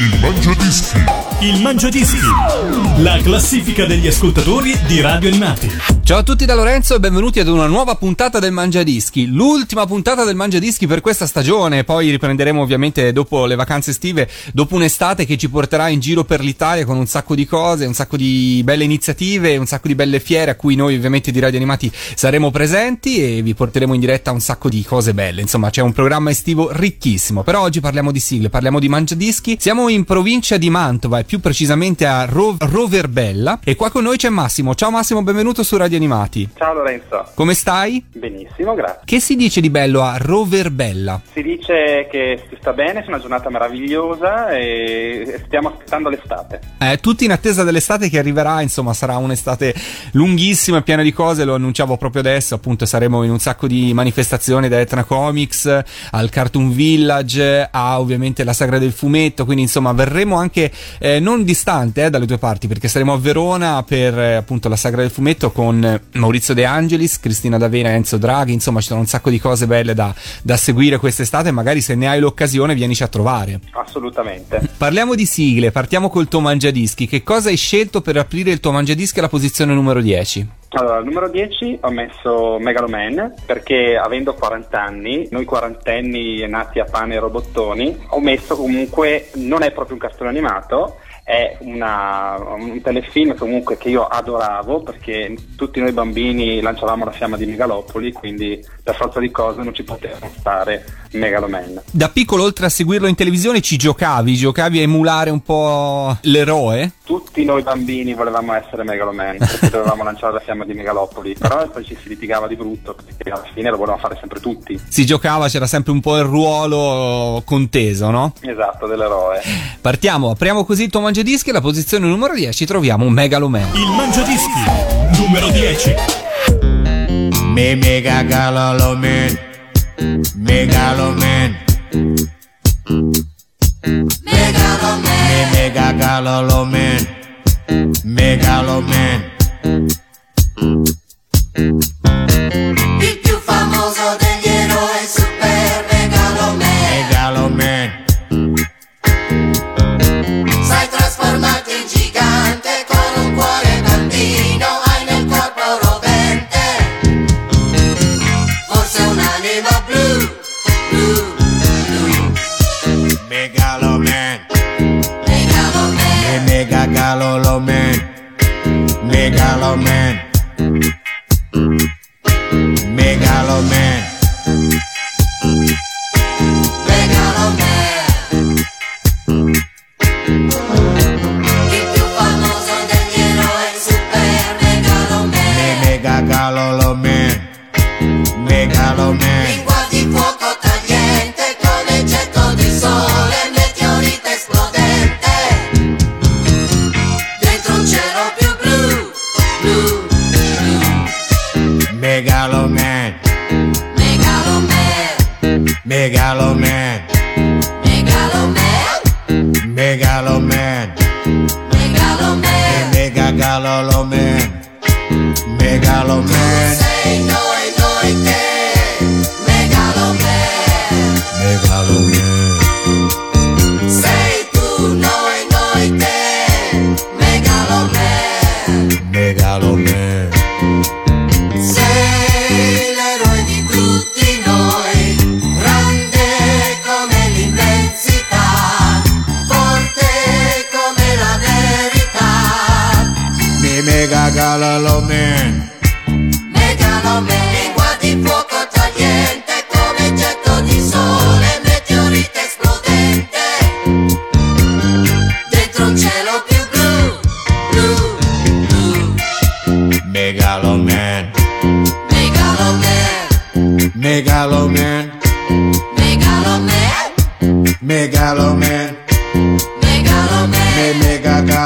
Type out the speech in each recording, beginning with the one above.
Il Mangiadischi. Il Mangiadischi. La classifica degli ascoltatori di Radio Animati. Ciao a tutti da Lorenzo e benvenuti ad una nuova puntata del Mangiadischi, l'ultima puntata del Mangiadischi per questa stagione, poi riprenderemo ovviamente dopo le vacanze estive, dopo un'estate che ci porterà in giro per l'Italia con un sacco di cose, un sacco di belle iniziative, un sacco di belle fiere a cui noi ovviamente di Radio Animati saremo presenti e vi porteremo in diretta un sacco di cose belle, insomma c'è un programma estivo ricchissimo, però oggi parliamo di sigle, parliamo di Mangiadischi, siamo in provincia di Mantova e più precisamente a Ro- Roverbella e qua con noi c'è Massimo, ciao Massimo, benvenuto su Radio Animati. Ciao Lorenzo. Come stai? Benissimo, grazie. Che si dice di bello a Roverbella? Si dice che si sta bene, c'è una giornata meravigliosa e stiamo aspettando l'estate. Eh, tutti in attesa dell'estate che arriverà, insomma sarà un'estate lunghissima e piena di cose, lo annunciavo proprio adesso, appunto saremo in un sacco di manifestazioni da Etna Comics al Cartoon Village a ovviamente la Sagra del Fumetto, quindi insomma verremo anche eh, non distante eh, dalle tue parti perché saremo a Verona per eh, appunto la Sagra del Fumetto con Maurizio De Angelis, Cristina D'Avena e Enzo Draghi, insomma ci sono un sacco di cose belle da, da seguire quest'estate, magari se ne hai l'occasione vienici a trovare. Assolutamente. Parliamo di sigle, partiamo col tuo mangiadischi, che cosa hai scelto per aprire il tuo mangiadischi alla posizione numero 10? Allora, al numero 10 ho messo Megaloman perché avendo 40 anni, noi quarantenni nati a pane e robottoni, ho messo comunque, non è proprio un cartone animato, è una, un telefilm comunque che io adoravo perché tutti noi bambini lanciavamo la fiamma di Megalopoli, quindi per forza di cose non ci poteva stare Megaloman. Da piccolo, oltre a seguirlo in televisione, ci giocavi? Giocavi a emulare un po' l'eroe? Tutti noi bambini volevamo essere Megaloman perché dovevamo lanciare la fiamma di Megalopoli, però poi ci si litigava di brutto perché alla fine lo volevano fare sempre tutti. Si giocava, c'era sempre un po' il ruolo conteso, no? Esatto, dell'eroe. Partiamo, apriamo così il tuo mangiadischi, alla posizione numero 10 troviamo un Megaloman. Il Mangiadischi. Numero 10. Me mega galolomen, megalomen. Me Megaloman Me megaloman Megaloman mega galolomen,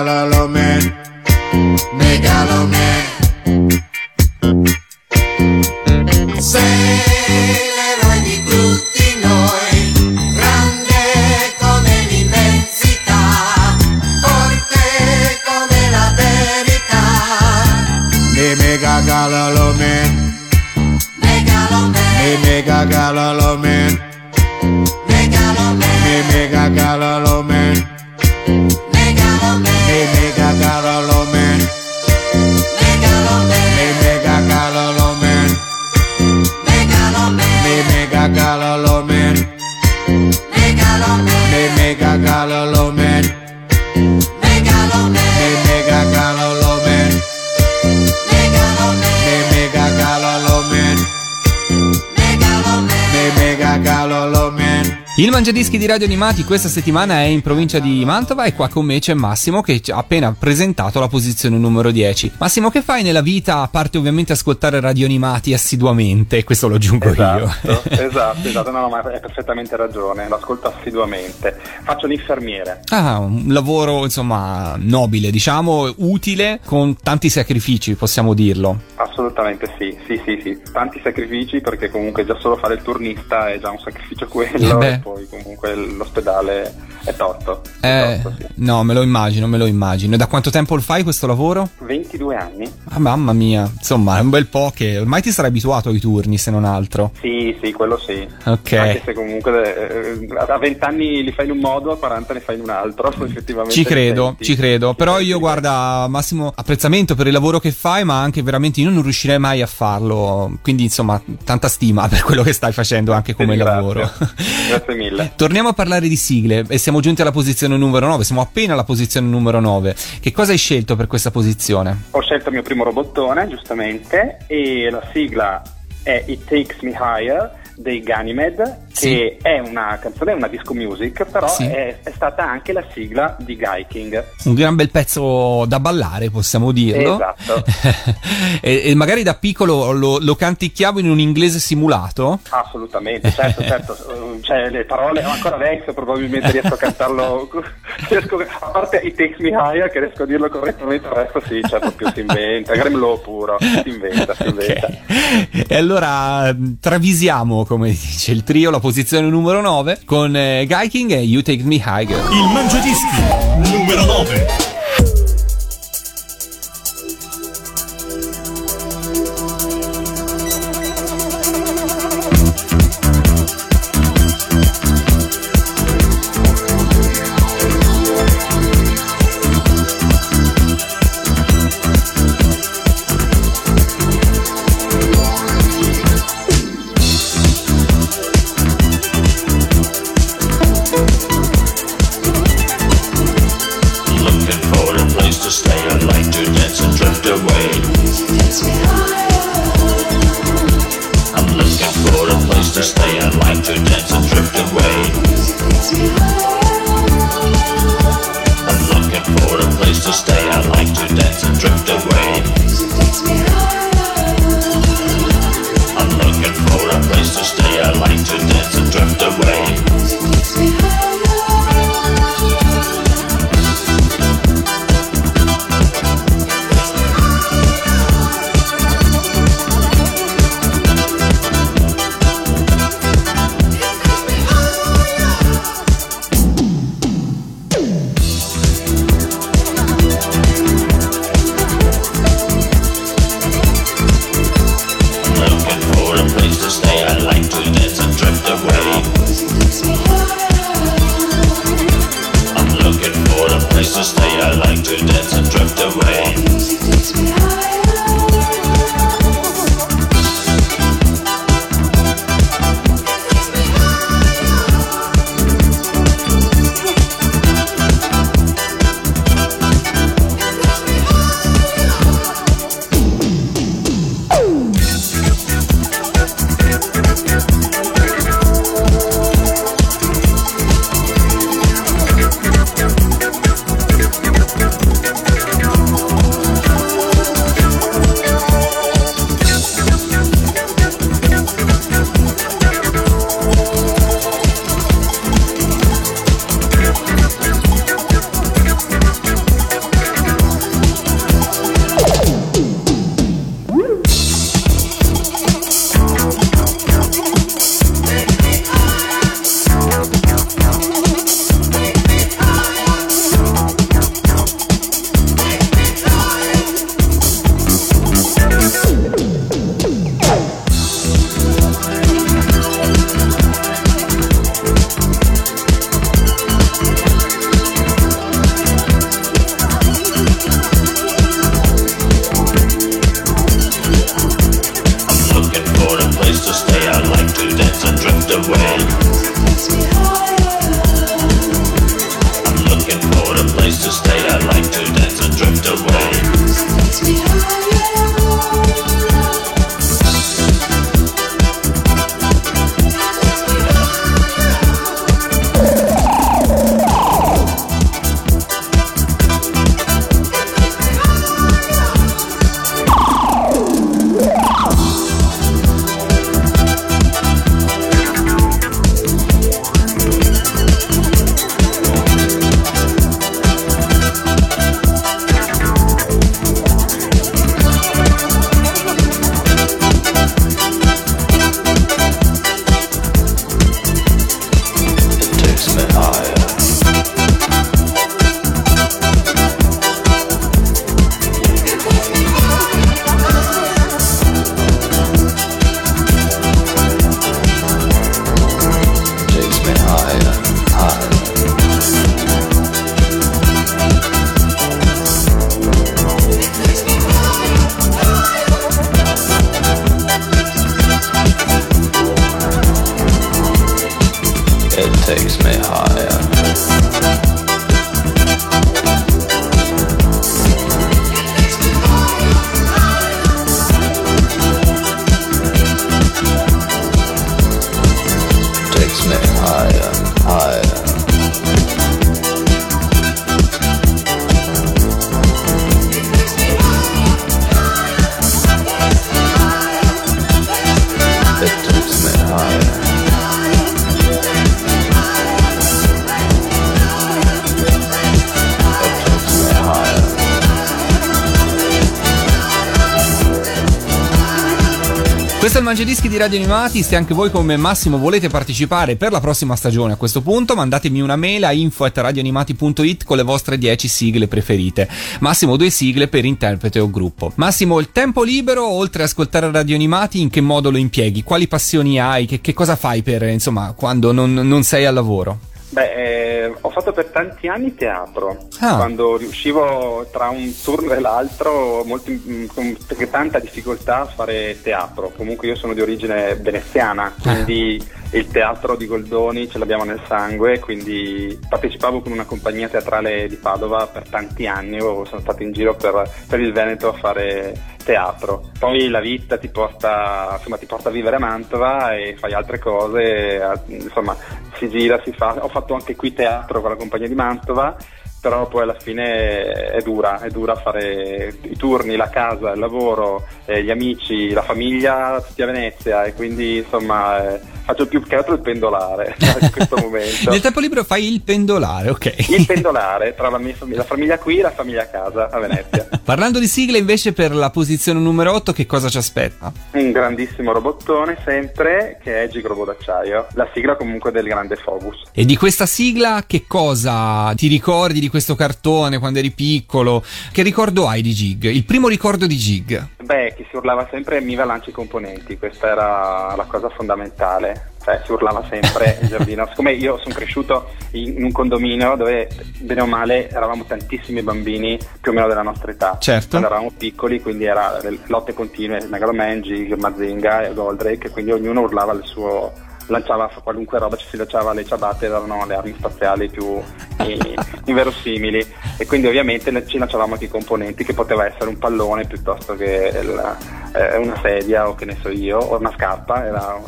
follow man. Di Radio Animati questa settimana è in provincia di Mantova e qua con me c'è Massimo che ha appena presentato la posizione numero 10. Massimo, che fai nella vita a parte ovviamente ascoltare Radio Animati assiduamente? Questo lo aggiungo Esatto, io. esatto, esatto, no, no, ma hai perfettamente ragione, l'ascolto assiduamente. Faccio l'infermiere. Ah, un lavoro insomma nobile, diciamo, utile, con tanti sacrifici, possiamo dirlo. Assolutamente sì, sì, sì, sì. Tanti sacrifici perché comunque già solo fare il turnista è già un sacrificio quello Eh e poi comunque l'ospedale è tosto. Eh, È tosto, sì. no, me lo immagino, me lo immagino. E da quanto tempo lo fai questo lavoro? 22 anni? Ah, mamma mia, insomma, è un bel po' che ormai ti sarai abituato ai turni, se non altro. Sì, sì, quello sì. Ok. Anche se comunque eh, a 20 anni li fai in un modo, a 40 ne fai in un altro, effettivamente. Ci credo, senti. ci credo. Ci Però io, sì. guarda, massimo apprezzamento per il lavoro che fai, ma anche veramente io non riuscirei mai a farlo. Quindi, insomma, tanta stima per quello che stai facendo anche come ringrazio. lavoro. Grazie mille. Torniamo a parlare di sigle e siamo giunti alla posizione numero 9, siamo appena alla posizione numero 9. Che cosa hai scelto per questa posizione? Ho scelto il mio primo robottone, giustamente, e la sigla è It Takes Me Higher dei Ganymed, Sì. che è una canzone, è una disco music, però Sì. è, è stata anche la sigla di Guy King. Un gran bel pezzo da ballare, possiamo dirlo. Esatto. e, e magari da piccolo lo, lo canticchiavo in un inglese simulato. Assolutamente, certo, certo, cioè le parole ancora adesso probabilmente riesco a cantarlo, riesco, a parte It Takes Me Higher che riesco a dirlo correttamente, il resto sì, cioè proprio si inventa, Gremlo puro, si inventa, si inventa. Ok. E allora mh, come dice il trio, la posizione numero 9 con eh, Guy King e You Take Me Higher. Il Mangiadischi numero 9. Mangiadischi di Radio Animati, se anche voi come Massimo volete partecipare per la prossima stagione a questo punto, mandatemi una mail a info.radioanimati.it con le vostre 10 sigle preferite. Massimo due sigle per interprete o gruppo. Massimo, il tempo libero, oltre a ascoltare Radio Animati, in che modo lo impieghi? Quali passioni hai? Che, che cosa fai per, insomma, quando non, non sei al lavoro? Beh, eh, ho fatto per tanti anni teatro, Ah. quando riuscivo tra un turno e l'altro molto, mm, con tanta difficoltà a fare teatro. Comunque io sono di origine veneziana, quindi il teatro di Goldoni ce l'abbiamo nel sangue, quindi partecipavo con una compagnia teatrale di Padova per tanti anni, sono stato in giro per, per il Veneto a fare teatro. Poi la vita ti porta, insomma, ti porta a vivere a Mantova e fai altre cose, a- insomma si gira, si fa. Ho fatto anche qui teatro con la compagnia di Mantova, però poi alla fine è dura, è dura fare i turni, la casa, il lavoro, eh, gli amici, la famiglia, tutti a Venezia e quindi insomma eh, faccio più che altro il pendolare in questo momento. Nel tempo libero fai il pendolare, ok. Il pendolare tra la mia famiglia, la famiglia qui e la famiglia a casa a Venezia. Parlando di sigle invece per la posizione numero 8, che cosa ci aspetta? Un grandissimo robottone sempre che è Gigrobo d'acciaio, la sigla comunque del grande Focus. E di questa sigla che cosa ti ricordi di questo cartone quando eri piccolo? Che ricordo hai di Gig? Il primo ricordo di Gig? Beh, chi si urlava sempre Miva lanci i componenti, questa era la cosa fondamentale. Cioè, si urlava sempre in giardino. Siccome io sono cresciuto in, un condominio dove, bene o male, eravamo tantissimi bambini più o meno della nostra età. Certo. Quando eravamo piccoli, quindi era lotte continue, Megaloman, Gig, Mazinga e Goldrake, quindi ognuno urlava il suo lanciava qualunque roba, ci si lanciava le ciabatte, erano le armi spaziali più eh, inverosimili e quindi ovviamente ci lanciavamo anche i componenti che poteva essere un pallone piuttosto che il- eh, una sedia o che ne so io, o una scarpa, era-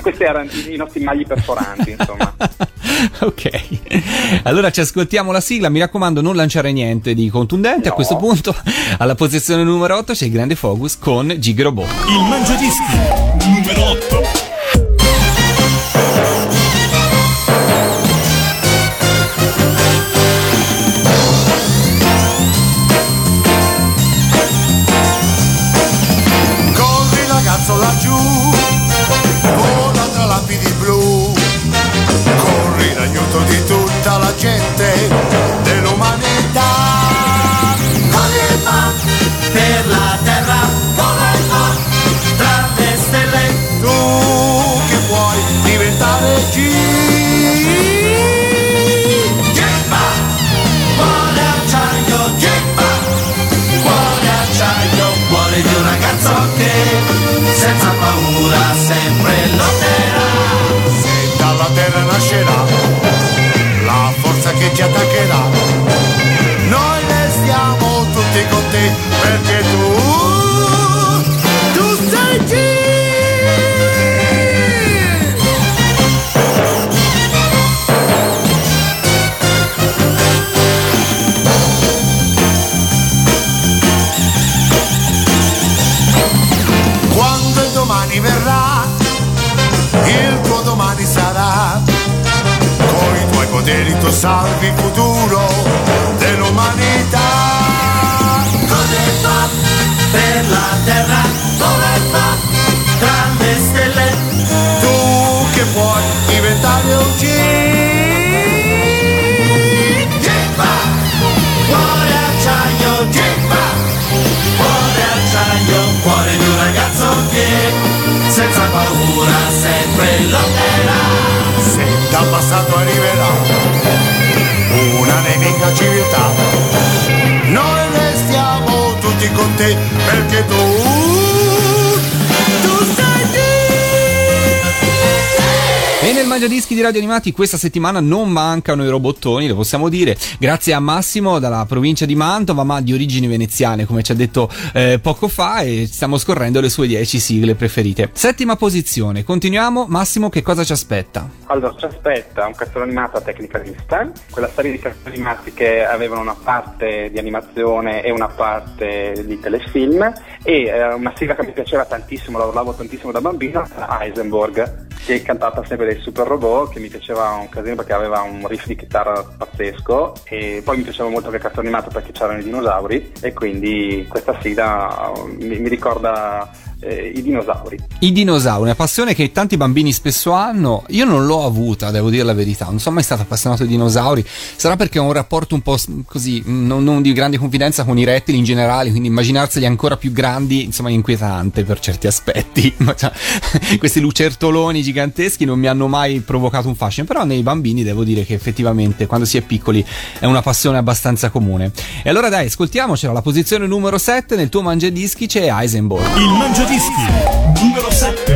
questi erano i nostri magli perforanti insomma. ok. Allora ci ascoltiamo la sigla. Mi raccomando, non lanciare niente di contundente. A No. questo punto, alla posizione numero 8 c'è il grande Focus con Gig Robot. Il Mangiadischi numero 8. Nascerà la forza che ci attaccherà. Noi restiamo tutti con te perché tu salvi il futuro dell'umanità. E va per la terra, vola e va tra le stelle. Tu che puoi diventare un G. Cuore acciaio, gemma, cuore acciaio, cuore di un ragazzo che senza paura sempre lotterà. Se dal passato arriverà una civiltà, noi restiamo tutti con te perché tu, E nel Mangiadischi di Radio Animati questa settimana non mancano i robottoni, lo possiamo dire, grazie a Massimo dalla provincia di Mantova, ma di origini veneziane, come ci ha detto eh, poco fa, e stiamo scorrendo le sue 10 sigle preferite. Settima posizione, continuiamo. Massimo, che cosa ci aspetta? Allora, ci aspetta un cartone animato a tecnica vista, quella serie di cartoni animati che avevano una parte di animazione e una parte di telefilm, e eh, una sigla che mi piaceva tantissimo, la urlavo tantissimo da bambino, Heisenberg, che è cantata sempre dei super robot, che mi piaceva un casino perché aveva un riff di chitarra pazzesco, e poi mi piaceva molto che il cartone animato perché c'erano i dinosauri, e quindi questa sigla eh, mi, mi ricorda eh, i dinosauri. I dinosauri, una passione che tanti bambini spesso hanno. Io non l'ho avuta, devo dire la verità. Non sono mai stato appassionato di dinosauri. Sarà perché ho un rapporto un po' così, mm, non, non di grande confidenza con i rettili in generale. Quindi immaginarseli ancora più grandi, insomma, è inquietante per certi aspetti. Questi lucertoloni giganteschi non mi hanno mai provocato un fascino. Però nei bambini devo dire che effettivamente quando si è piccoli è una passione abbastanza comune. E allora dai, ascoltiamocela. La posizione numero 7 nel tuo mangiadischi c'è Heisenberg. Il Mangiadischi numero 7.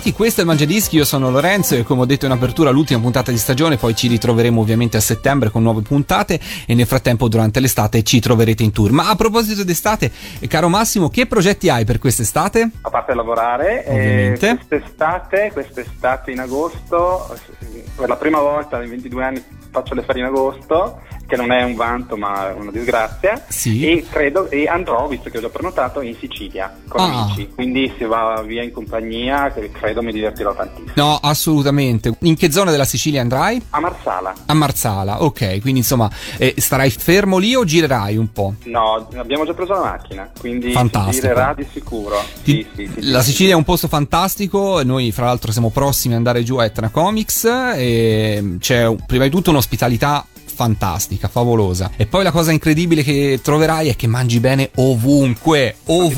Animati, questo è il Mangiadischi, io sono Lorenzo e come ho detto in apertura l'ultima puntata di stagione, poi ci ritroveremo ovviamente a settembre con nuove puntate e nel frattempo durante l'estate ci troverete in tour. Ma a proposito d'estate, eh, caro Massimo, che progetti hai per quest'estate? A parte lavorare, eh, Ovviamente. quest'estate, quest'estate in agosto, eh, per la prima volta in 22 anni faccio le ferie in agosto, che non è un vanto ma una disgrazia, Sì. e credo, e andrò, visto che ho già prenotato, in Sicilia con Ah. amici, quindi si va via in compagnia, credo mi divertirò tantissimo. No, assolutamente. In che zona della Sicilia andrai? A Marsala. A Marsala, ok, quindi insomma eh, starai fermo lì o girerai un po'? No, abbiamo già preso la macchina, quindi Fantastico. girerà di sicuro. Sì, sì, sì, la. Sicilia è un posto fantastico, noi fra l'altro siamo prossimi ad andare giù a Etna Comics e c'è prima di tutto un'ospitalità fantastica, favolosa. E poi la cosa incredibile che troverai è che mangi bene ovunque, sono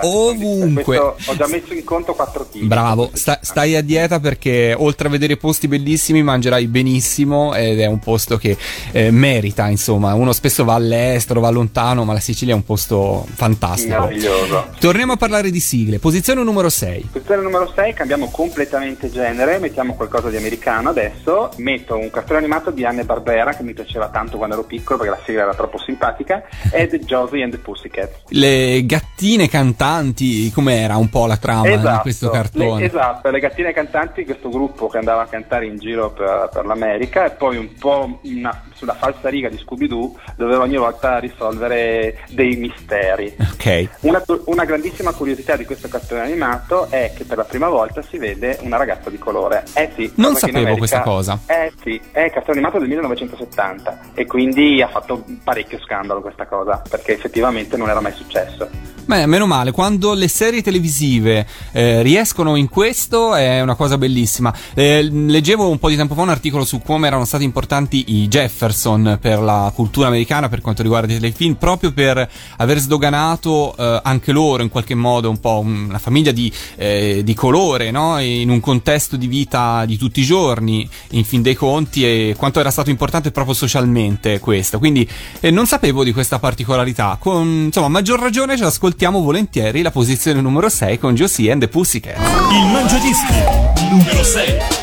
ovunque. ho già messo in conto 4 kg. Bravo, sta- stai a dieta perché oltre a vedere posti bellissimi mangerai benissimo ed è un posto che eh, merita, insomma, uno spesso va all'estero, va lontano, ma la Sicilia è un posto fantastico. Meraviglioso. Torniamo a parlare di sigle, posizione numero 6. Posizione numero 6, cambiamo completamente genere, mettiamo qualcosa di americano adesso, metto un cartone animato di Anne Barbera che mi piaceva tanto quando ero piccolo perché la sigla era troppo simpatica, ed Josie and the Pussycats. Le gattine cantanti, com'era un po' la trama di questo cartone? le, esatto, le gattine cantanti, questo gruppo che andava a cantare in giro per, per l'America e poi un po' una- sulla falsa riga di Scooby-Doo doveva ogni volta risolvere dei misteri. Ok. Una, una grandissima curiosità di questo cartone animato è che per la prima volta si vede una ragazza di colore. Eh sì. Non sapevo America- questa cosa. Eh sì, è il cartone animato del 1970 e quindi ha fatto parecchio scandalo questa cosa perché effettivamente non era mai successo. Beh, meno male, quando le serie televisive eh, riescono in questo è una cosa bellissima. Eh, leggevo un po' di tempo fa un articolo su come erano stati importanti i Jefferson per la cultura americana per quanto riguarda i telefilm, proprio per aver sdoganato eh, anche loro in qualche modo un po' una famiglia di, eh, di colore, no? in un contesto di vita di tutti i giorni, in fin dei conti, e quanto era stato importante proprio socialmente questo. Quindi eh, non sapevo di questa particolarità. Con insomma, maggior ragione ce l'ascoltiamo volentieri la posizione numero 6 con Josie and the Pussycat. Il Mangiadischi numero 6.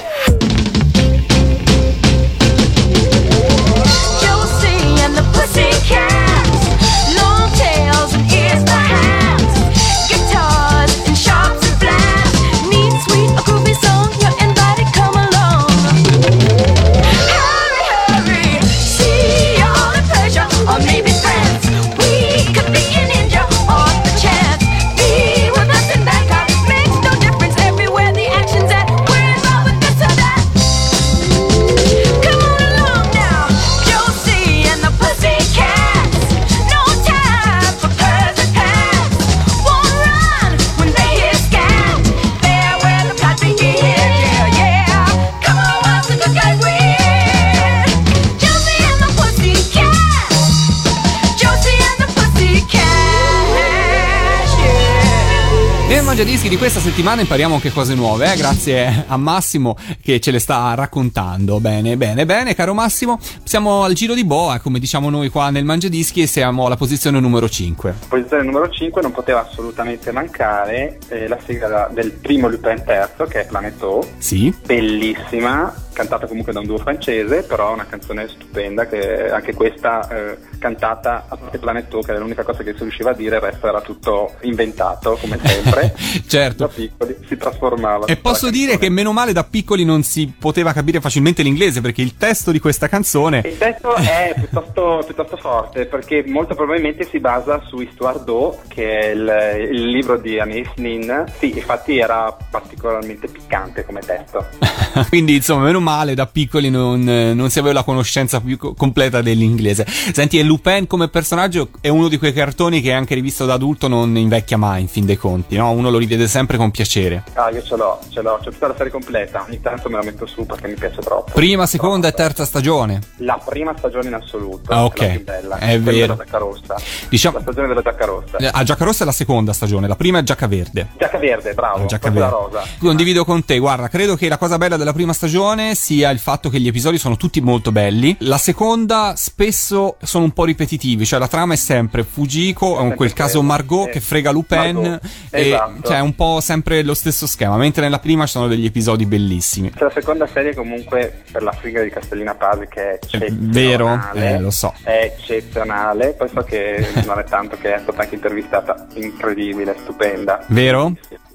Mangiadischi di questa settimana impariamo anche cose nuove, eh? grazie a Massimo che ce le sta raccontando. Bene, bene, bene, caro Massimo. Siamo al giro di boa, come diciamo noi qua nel Mangiadischi, e siamo alla posizione numero 5. Posizione numero 5 non poteva assolutamente mancare eh, la sigla del primo Lupin terzo che è Planet O, Sì? bellissima, cantata comunque da un duo francese, però una canzone stupenda che anche questa eh, cantata a parte Planet che era l'unica cosa che si riusciva a dire, il resto era tutto inventato come sempre. Certo. Da piccoli si trasformava. E posso dire che meno male da piccoli non si poteva capire facilmente l'inglese perché il testo di questa canzone Il testo è piuttosto, piuttosto forte perché molto probabilmente si basa su Histoire d'eau, che è il, il libro di Anis Nin. Sì, infatti era particolarmente piccante come testo. Quindi, insomma, meno male, da piccoli non, eh, non si aveva la conoscenza più co- completa dell'inglese. Senti, e Lupin come personaggio è uno di quei cartoni che anche rivisto da adulto non invecchia mai, in fin dei conti, no? Uno lo rivede sempre con piacere. Ah, io ce l'ho, ce l'ho, c'è tutta la serie completa. Ogni tanto me la metto su perché mi piace troppo. Prima, seconda e Troppo. terza stagione. La prima stagione in assoluto. Ah, ok. La più bella. È vero. della giacca rossa. Diciamo- La stagione della giacca rossa. Eh, A Giacca Rossa è la seconda stagione, la prima è Giacca Verde. Giacca verde, bravo. Giacca Verde. rosa. Condivido con te, guarda, credo che la cosa bella della prima stagione sia il fatto che gli episodi sono tutti molto belli. La seconda spesso sono un po' ripetitivi, cioè la trama è sempre Fujiko, in quel caso Margot sì. che frega Lupin Margot, e esatto. cioè è un po' sempre lo stesso schema, mentre nella prima ci sono degli episodi bellissimi. C'è la seconda serie comunque per la figa di Castellina Pasi che è eccezionale. vero? Eh, lo so. È eccezionale. Poi so che non è tanto che è stata anche intervistata. Incredibile, stupenda. Vero?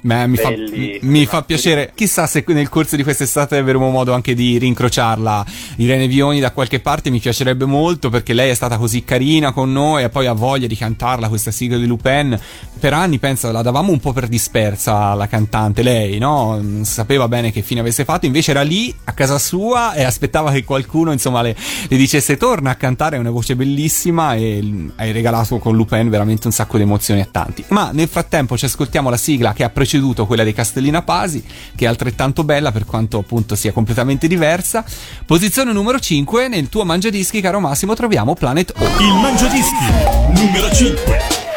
Beh, mi, fa, mi fa piacere. Chissà se nel corso di quest'estate avremo modo anche di rincrociarla Irene Vioni da qualche parte. Mi piacerebbe molto perché lei è stata così carina con noi e poi ha voglia di cantarla questa sigla di Lupin. Per anni, penso, la davamo un po' per dispersa la cantante, lei, no? Non sapeva bene che fine avesse fatto. Invece era lì a casa sua e aspettava che qualcuno, insomma, le, le dicesse torna a cantare. È una voce bellissima e hai regalato con Lupin veramente un sacco di emozioni a tanti. Ma nel frattempo ci ascoltiamo la sigla che ha preceduto preceduto, quella dei Castellina Pasi, che è altrettanto bella per quanto appunto sia completamente diversa. Posizione numero 5, nel tuo mangiadischi, caro Massimo, troviamo Planet O. Il Mangiadischi numero 5.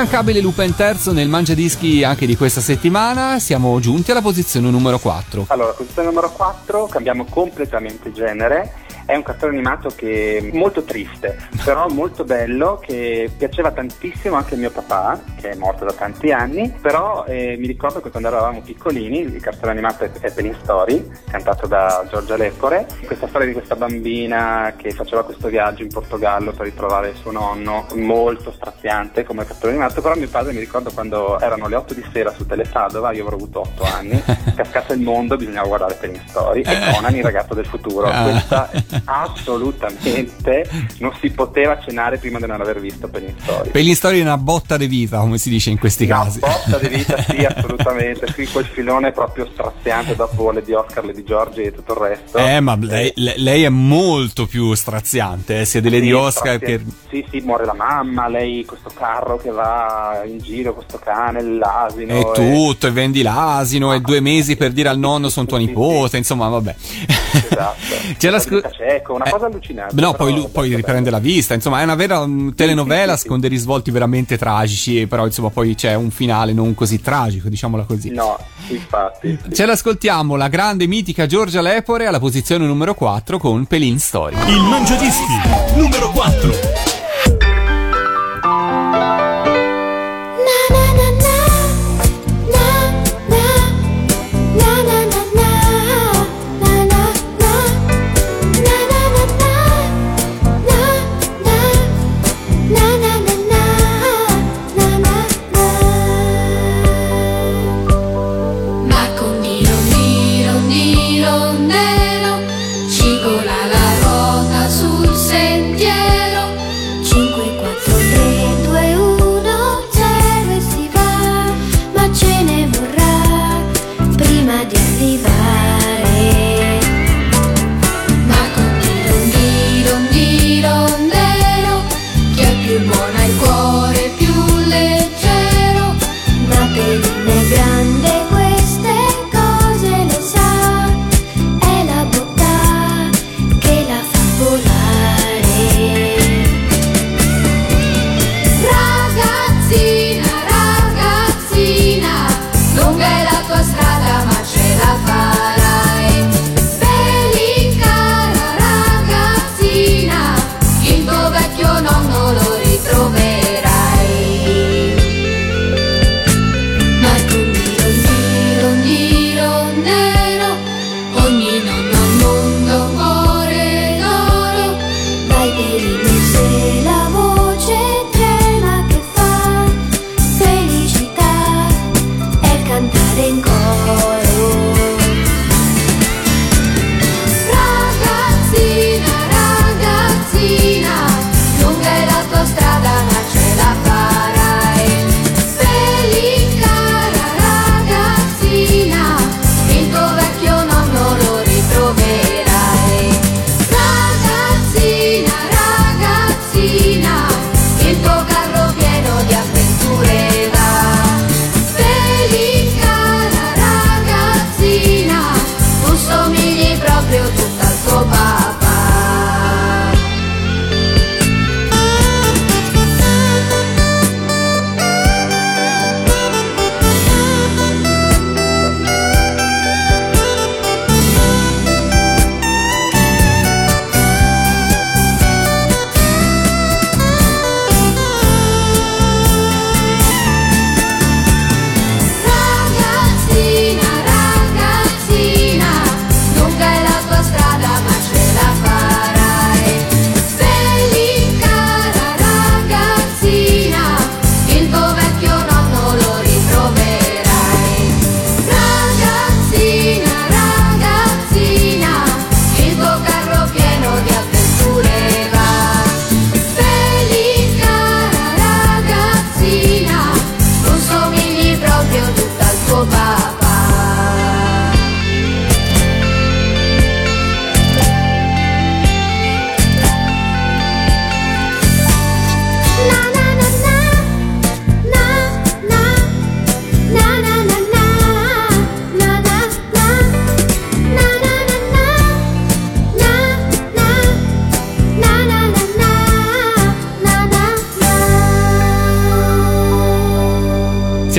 L'immancabile Lupin terzo nel mangiadischi anche di questa settimana. Siamo giunti alla posizione numero 4. Allora, posizione numero 4, cambiamo completamente genere. È un cartone animato che è molto triste, però molto bello, che piaceva tantissimo anche a mio papà, che è morto da tanti anni, però eh, mi ricordo che quando eravamo piccolini, il cartone animato è Penny Story, cantato da Giorgia Lepore, questa storia di questa bambina che faceva questo viaggio in Portogallo per ritrovare suo nonno, molto straziante come cartone animato, però mio padre mi ricordo quando erano le 8 di sera su Telesadova, io avrò avuto 8 anni, cascasse il mondo, bisognava guardare Penny Story, e Conan il ragazzo del futuro, Ah. questa assolutamente non si poteva cenare prima di non aver visto gli storie è una botta di vita, come si dice in questi No, casi. botta di vita sì, assolutamente. Qui quel filone proprio straziante dopo le di Oscar, le di Giorgi e tutto il resto. Eh, ma lei, le- lei è molto più straziante, eh, sia delle Sì, di Oscar che... Sì, sì, muore la mamma, lei questo carro che va in giro, questo cane, l'asino. E tutto, e vendi l'asino, e due mesi per dire al nonno sono tua Sì, nipote, insomma, vabbè. Esatto. C'è la La scu- cieco, una Eh, cosa allucinante. No, poi, lui- poi riprende la vista, insomma, è una vera mm, telenovela sì, sì. con dei risvolti veramente tragici, però insomma poi c'è un finale non così tragico, diciamola così. No, infatti. sì. Ce l'ascoltiamo, la grande mitica Giorgia Lepore alla posizione numero 4 con Pelin Story. Il Mangiadischi numero 4.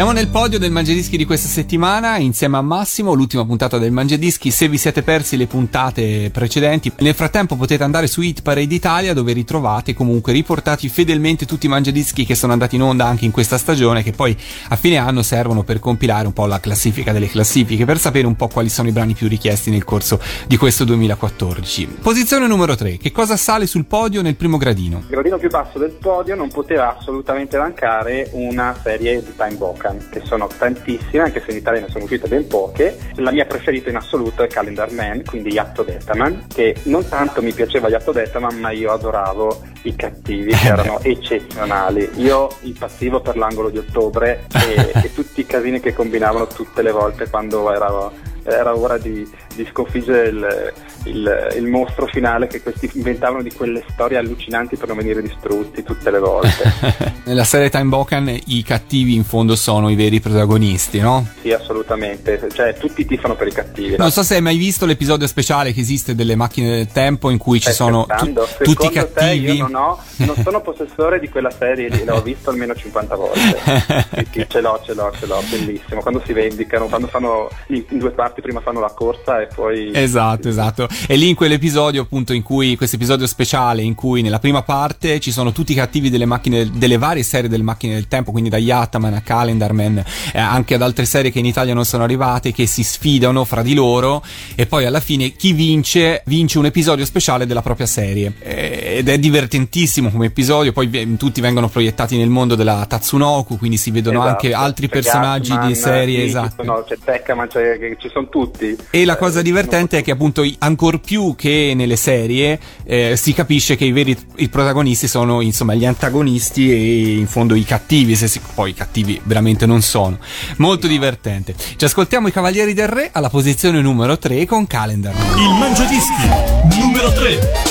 Siamo nel podio del Mangiadischi di questa settimana insieme a Massimo, l'ultima puntata del Mangiadischi. Se vi siete persi le puntate precedenti, nel frattempo potete andare su Hit Parade Italia dove ritrovate comunque riportati fedelmente tutti i Mangiadischi che sono andati in onda anche in questa stagione che poi a fine anno servono per compilare un po' la classifica delle classifiche per sapere un po' quali sono i brani più richiesti nel corso di questo 2014. Posizione numero 3. Che cosa sale sul podio nel primo gradino? Il gradino più basso del podio non poteva assolutamente mancare una serie di Time Boca. American, che sono tantissime, anche se in Italia ne sono uscite ben poche. La mia preferita in assoluto è Calendar Man, quindi Yatto Detaman, che non tanto mi piaceva Yatto Detaman, ma io adoravo i cattivi, che erano eccezionali. Io impazzivo per l'angolo di ottobre e, e tutti i casini che combinavano tutte le volte quando era, era ora di, di sconfiggere il, il- il mostro finale che questi inventavano di quelle storie allucinanti per non venire distrutti tutte le volte. Nella serie Time Bokan i cattivi in fondo sono i veri protagonisti, no? sì, assolutamente. Cioè, tutti tifano per i cattivi. Non so se hai mai visto l'episodio speciale che esiste delle macchine del tempo in cui ci Stai sono tu- tutti i Secondo te cattivi. io non, ho, non sono possessore di quella serie l'ho visto almeno 50 volte. Sì, ce l'ho, ce l'ho, ce l'ho, bellissimo. Quando si vendicano, quando fanno in due parti, prima fanno la corsa e poi. Esatto, esatto. E lì in quell'episodio, appunto, in cui questo episodio speciale, in cui nella prima parte ci sono tutti i cattivi delle macchine, delle varie serie delle macchine del tempo, quindi da Yataman a Calendarman, eh, anche ad altre serie che in Italia non sono arrivate, che si sfidano fra di loro, e poi alla fine chi vince, vince un episodio speciale della propria serie. Eh, ed è divertentissimo come episodio, poi eh, tutti vengono proiettati nel mondo della Tatsunoku, quindi si vedono Esatto. anche altri C'è personaggi Gatman, di serie, sì, ci esatto. sono- c'è Tekkaman, ci sono tutti. E la Eh, cosa divertente è che appunto ancor più che nelle serie eh, si capisce che i veri i protagonisti sono insomma gli antagonisti e in fondo i cattivi, se si- poi i cattivi veramente non sono. Molto divertente. Ci ascoltiamo i Cavalieri del Re alla posizione numero 3 con Calendar. Il Mangiadischi numero 3.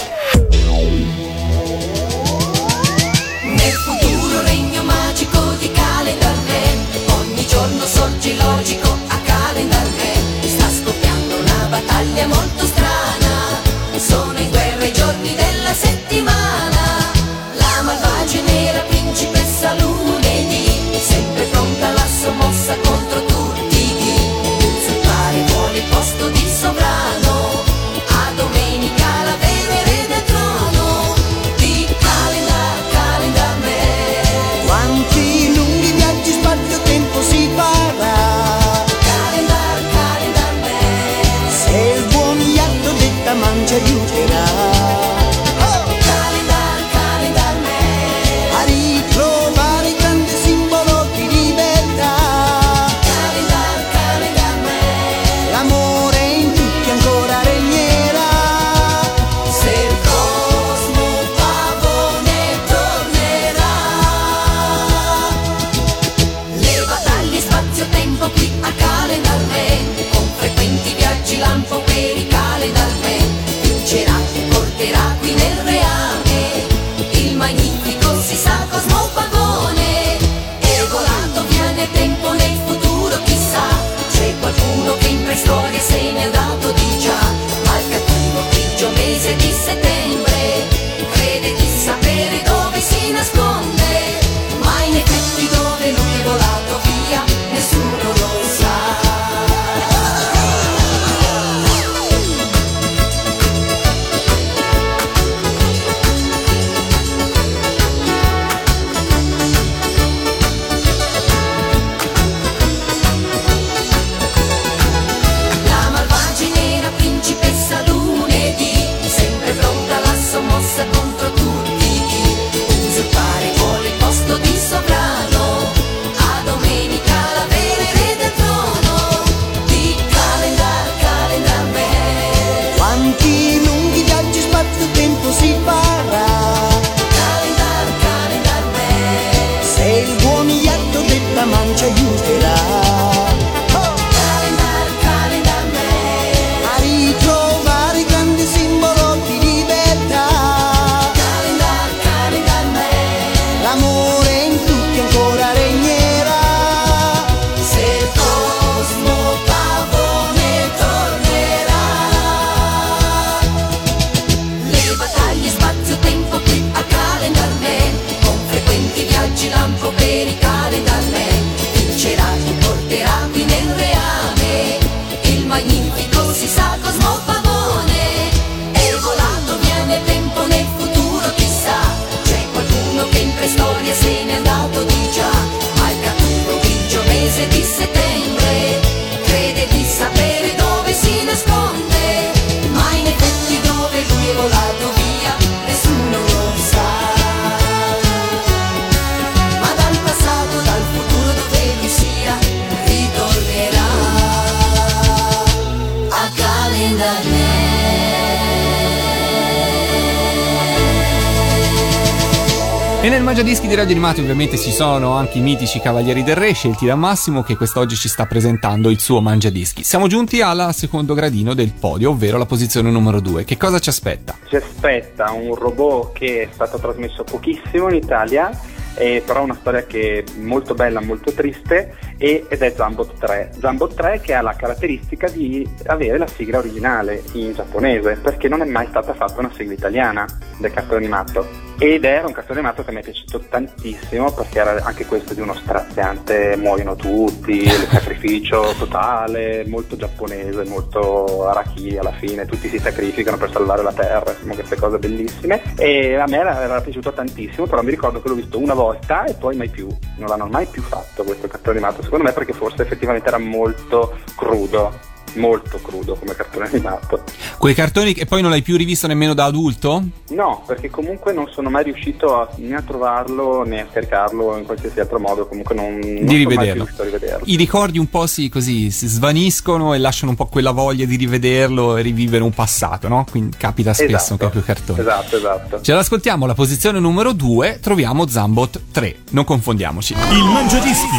Nel Mangiadischi di Radio Animati ovviamente ci sono anche i mitici Cavalieri del Re scelti da Massimo che quest'oggi ci sta presentando il suo Mangiadischi. Siamo giunti al secondo gradino del podio, ovvero la posizione numero 2. Che cosa ci aspetta? Ci aspetta un robot che è stato trasmesso pochissimo in Italia, eh, però una storia che è molto bella, molto triste, e- ed è Zambot 3. Zambot 3 che ha la caratteristica di avere la sigla originale in giapponese, perché non è mai stata fatta una sigla italiana del cartone animato. Ed era un cartone animato che mi è piaciuto tantissimo perché era anche questo di uno straziante, muoiono tutti, il sacrificio totale, molto giapponese, molto arachiri alla fine, tutti si sacrificano per salvare la terra, insomma queste cose bellissime. E a me era, era piaciuto tantissimo, però mi ricordo che l'ho visto una volta e poi mai più, non l'hanno mai più fatto questo cartone animato, secondo me perché forse effettivamente era molto crudo. Molto crudo come cartone animato. Quei cartoni che poi non l'hai più rivisto nemmeno da adulto? No, perché comunque non sono mai riuscito a, né a trovarlo né a scaricarlo in qualsiasi altro modo, comunque non, non di sono mai più rivederlo. riuscito a rivederlo. I ricordi un po' si, così si svaniscono e lasciano un po' quella voglia di rivederlo e rivivere un passato, no? Quindi capita spesso Esatto. i cartoni. Esatto, esatto. Ce l'ascoltiamo alla posizione numero 2, troviamo Zambot 3. Non confondiamoci. Il Mangiadischi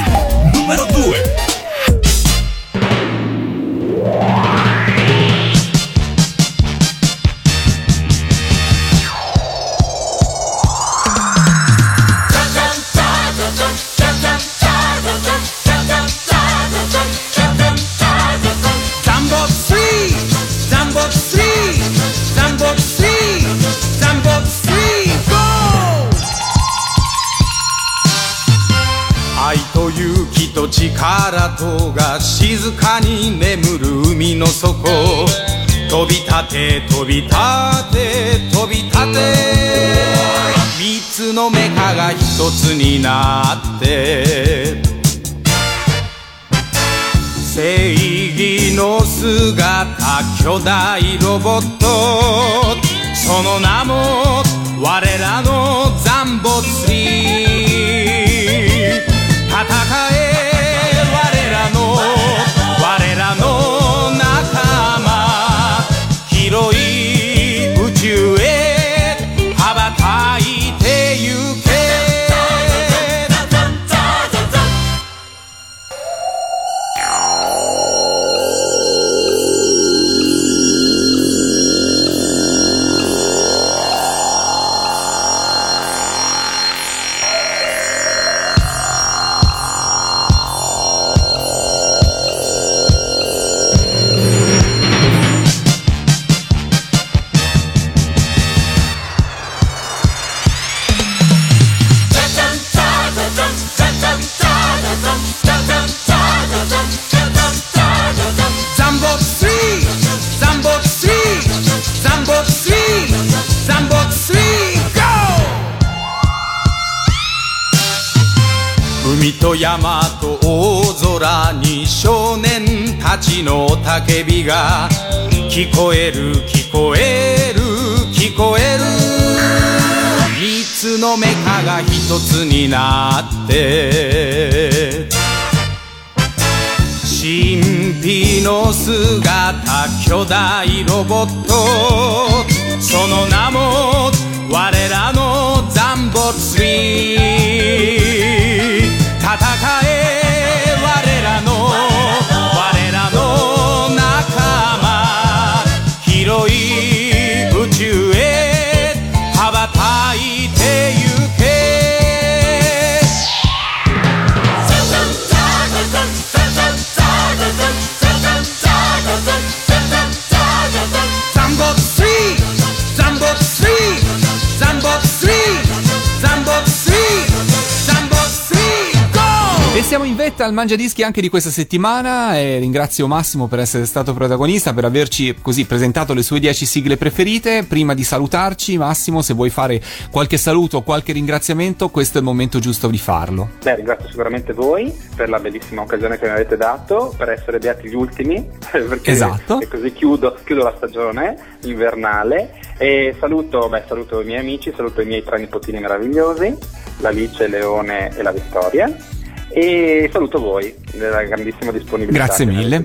numero 2. 力とが静かに眠る海の底。飛び立て飛び立て飛び立て。三つのメカが一つになって。正義の姿巨大ロボット。その名も我らのザンボツリー戦えの仲間。広い宇宙へと山と大空に少年たちの叫びが聞こえる聞こえる聞こえる。三つのメカが一つになって神秘の姿巨大ロボットその名も我らの E siamo in vetta al Mangiadischi anche di questa settimana e ringrazio Massimo per essere stato protagonista, per averci così presentato le sue 10 sigle preferite. Prima di salutarci, Massimo, se vuoi fare qualche saluto o qualche ringraziamento, questo è il momento giusto di farlo. Beh, ringrazio sicuramente voi per la bellissima occasione che mi avete dato, per essere beati gli ultimi, perché Esatto. e così chiudo, chiudo la stagione invernale e saluto, beh, saluto i miei amici, saluto i miei tre nipotini meravigliosi, l'Alice, Leone e la Vittoria. E saluto voi della grandissima disponibilità Grazie mille.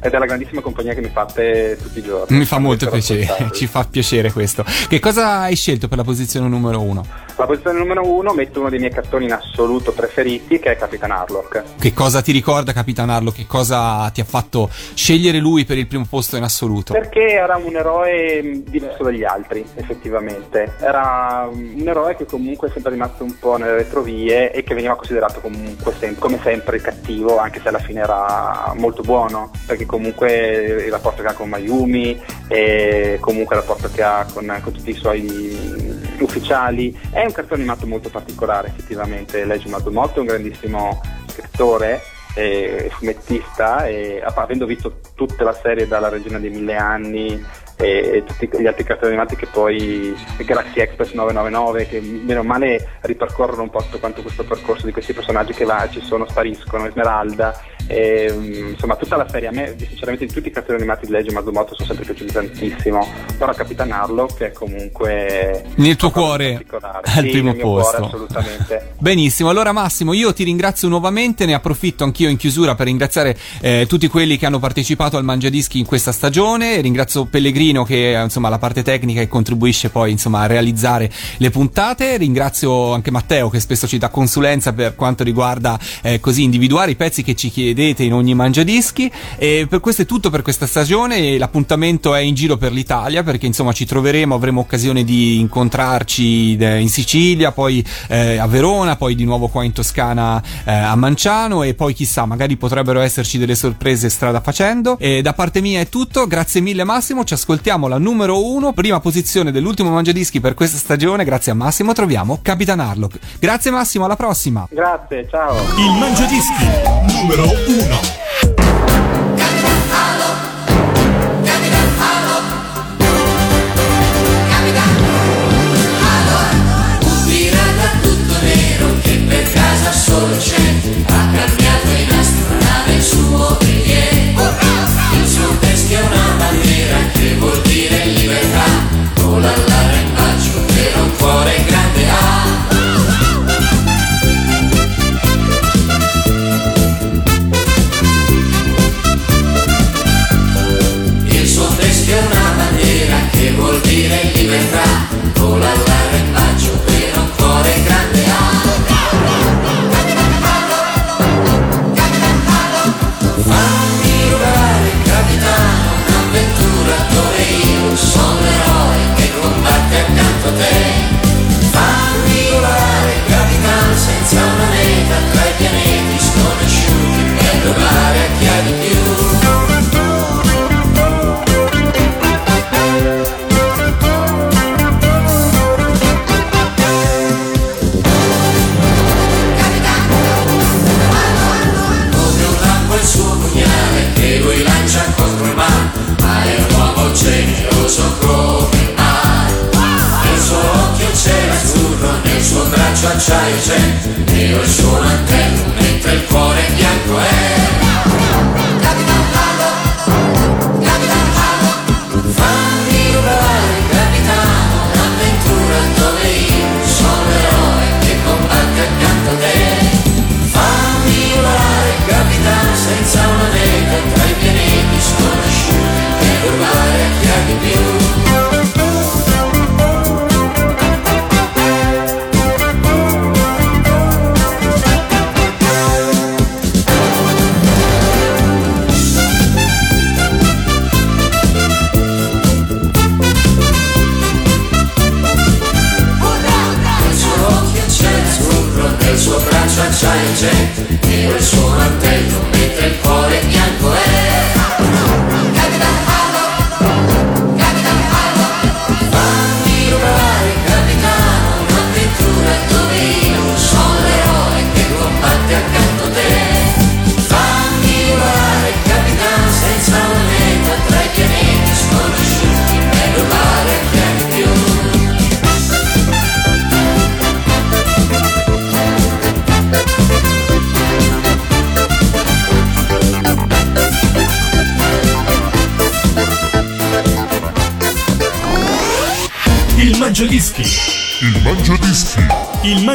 e della grandissima compagnia che mi fate tutti i giorni. Mi fa molto piacere, ci fa piacere questo. Che cosa hai scelto per la posizione numero uno? La posizione numero uno metto uno dei miei cartoni in assoluto preferiti che è Capitan Harlock. Che cosa ti ricorda Capitan Harlock? Che cosa ti ha fatto scegliere lui per il primo posto in assoluto? Perché era un eroe mh, diverso dagli altri, effettivamente. Era mh, un eroe che comunque è sempre rimasto un po' nelle retrovie e che veniva considerato comunque sem- come sempre il cattivo, anche se alla fine era molto buono, perché comunque il rapporto che ha con Mayumi e comunque il rapporto che ha con, con tutti i suoi ufficiali. È un cartone animato molto particolare, effettivamente. Leggi Madomoto è un grandissimo scrittore e fumettista e avendo visto tutta la serie dalla Regina dei Mille Anni e, e tutti gli altri cartoni animati che poi Galaxy Express 999 che meno male ripercorrono un po' tutto quanto questo percorso di questi personaggi che là ci sono, spariscono, Esmeralda e, mm, insomma tutta la serie. A me sinceramente di tutti i cartoni animati di Legge Madomoto sono sempre piaciuti tantissimo però Capitan Harlock è comunque Nel tuo cuore al Sì, primo mio cuore, posto. assolutamente. Benissimo, allora Massimo, io ti ringrazio nuovamente, ne approfitto anch'io in chiusura per ringraziare eh, tutti quelli che hanno partecipato al Mangiadischi in questa stagione, ringrazio Pellegrino che è insomma la parte tecnica e contribuisce poi insomma a realizzare le puntate, ringrazio anche Matteo che spesso ci dà consulenza per quanto riguarda eh, così individuare i pezzi che ci chiedete in ogni Mangiadischi. E per questo è tutto per questa stagione, l'appuntamento è in giro per l'Italia perché insomma ci troveremo, avremo occasione di incontrarci eh, in Sicilia, poi eh, a Verona, poi di nuovo qua in Toscana eh, a Manciano. E poi chissà, magari potrebbero esserci delle sorprese strada facendo. E da parte mia è tutto, grazie mille Massimo, ci ascoltiamo la numero uno, prima posizione dell'ultimo Mangiadischi per questa stagione, grazie a Massimo troviamo Capitan Harlock. Grazie Massimo, alla prossima! grazie, ciao Il Mangiadischi numero 1.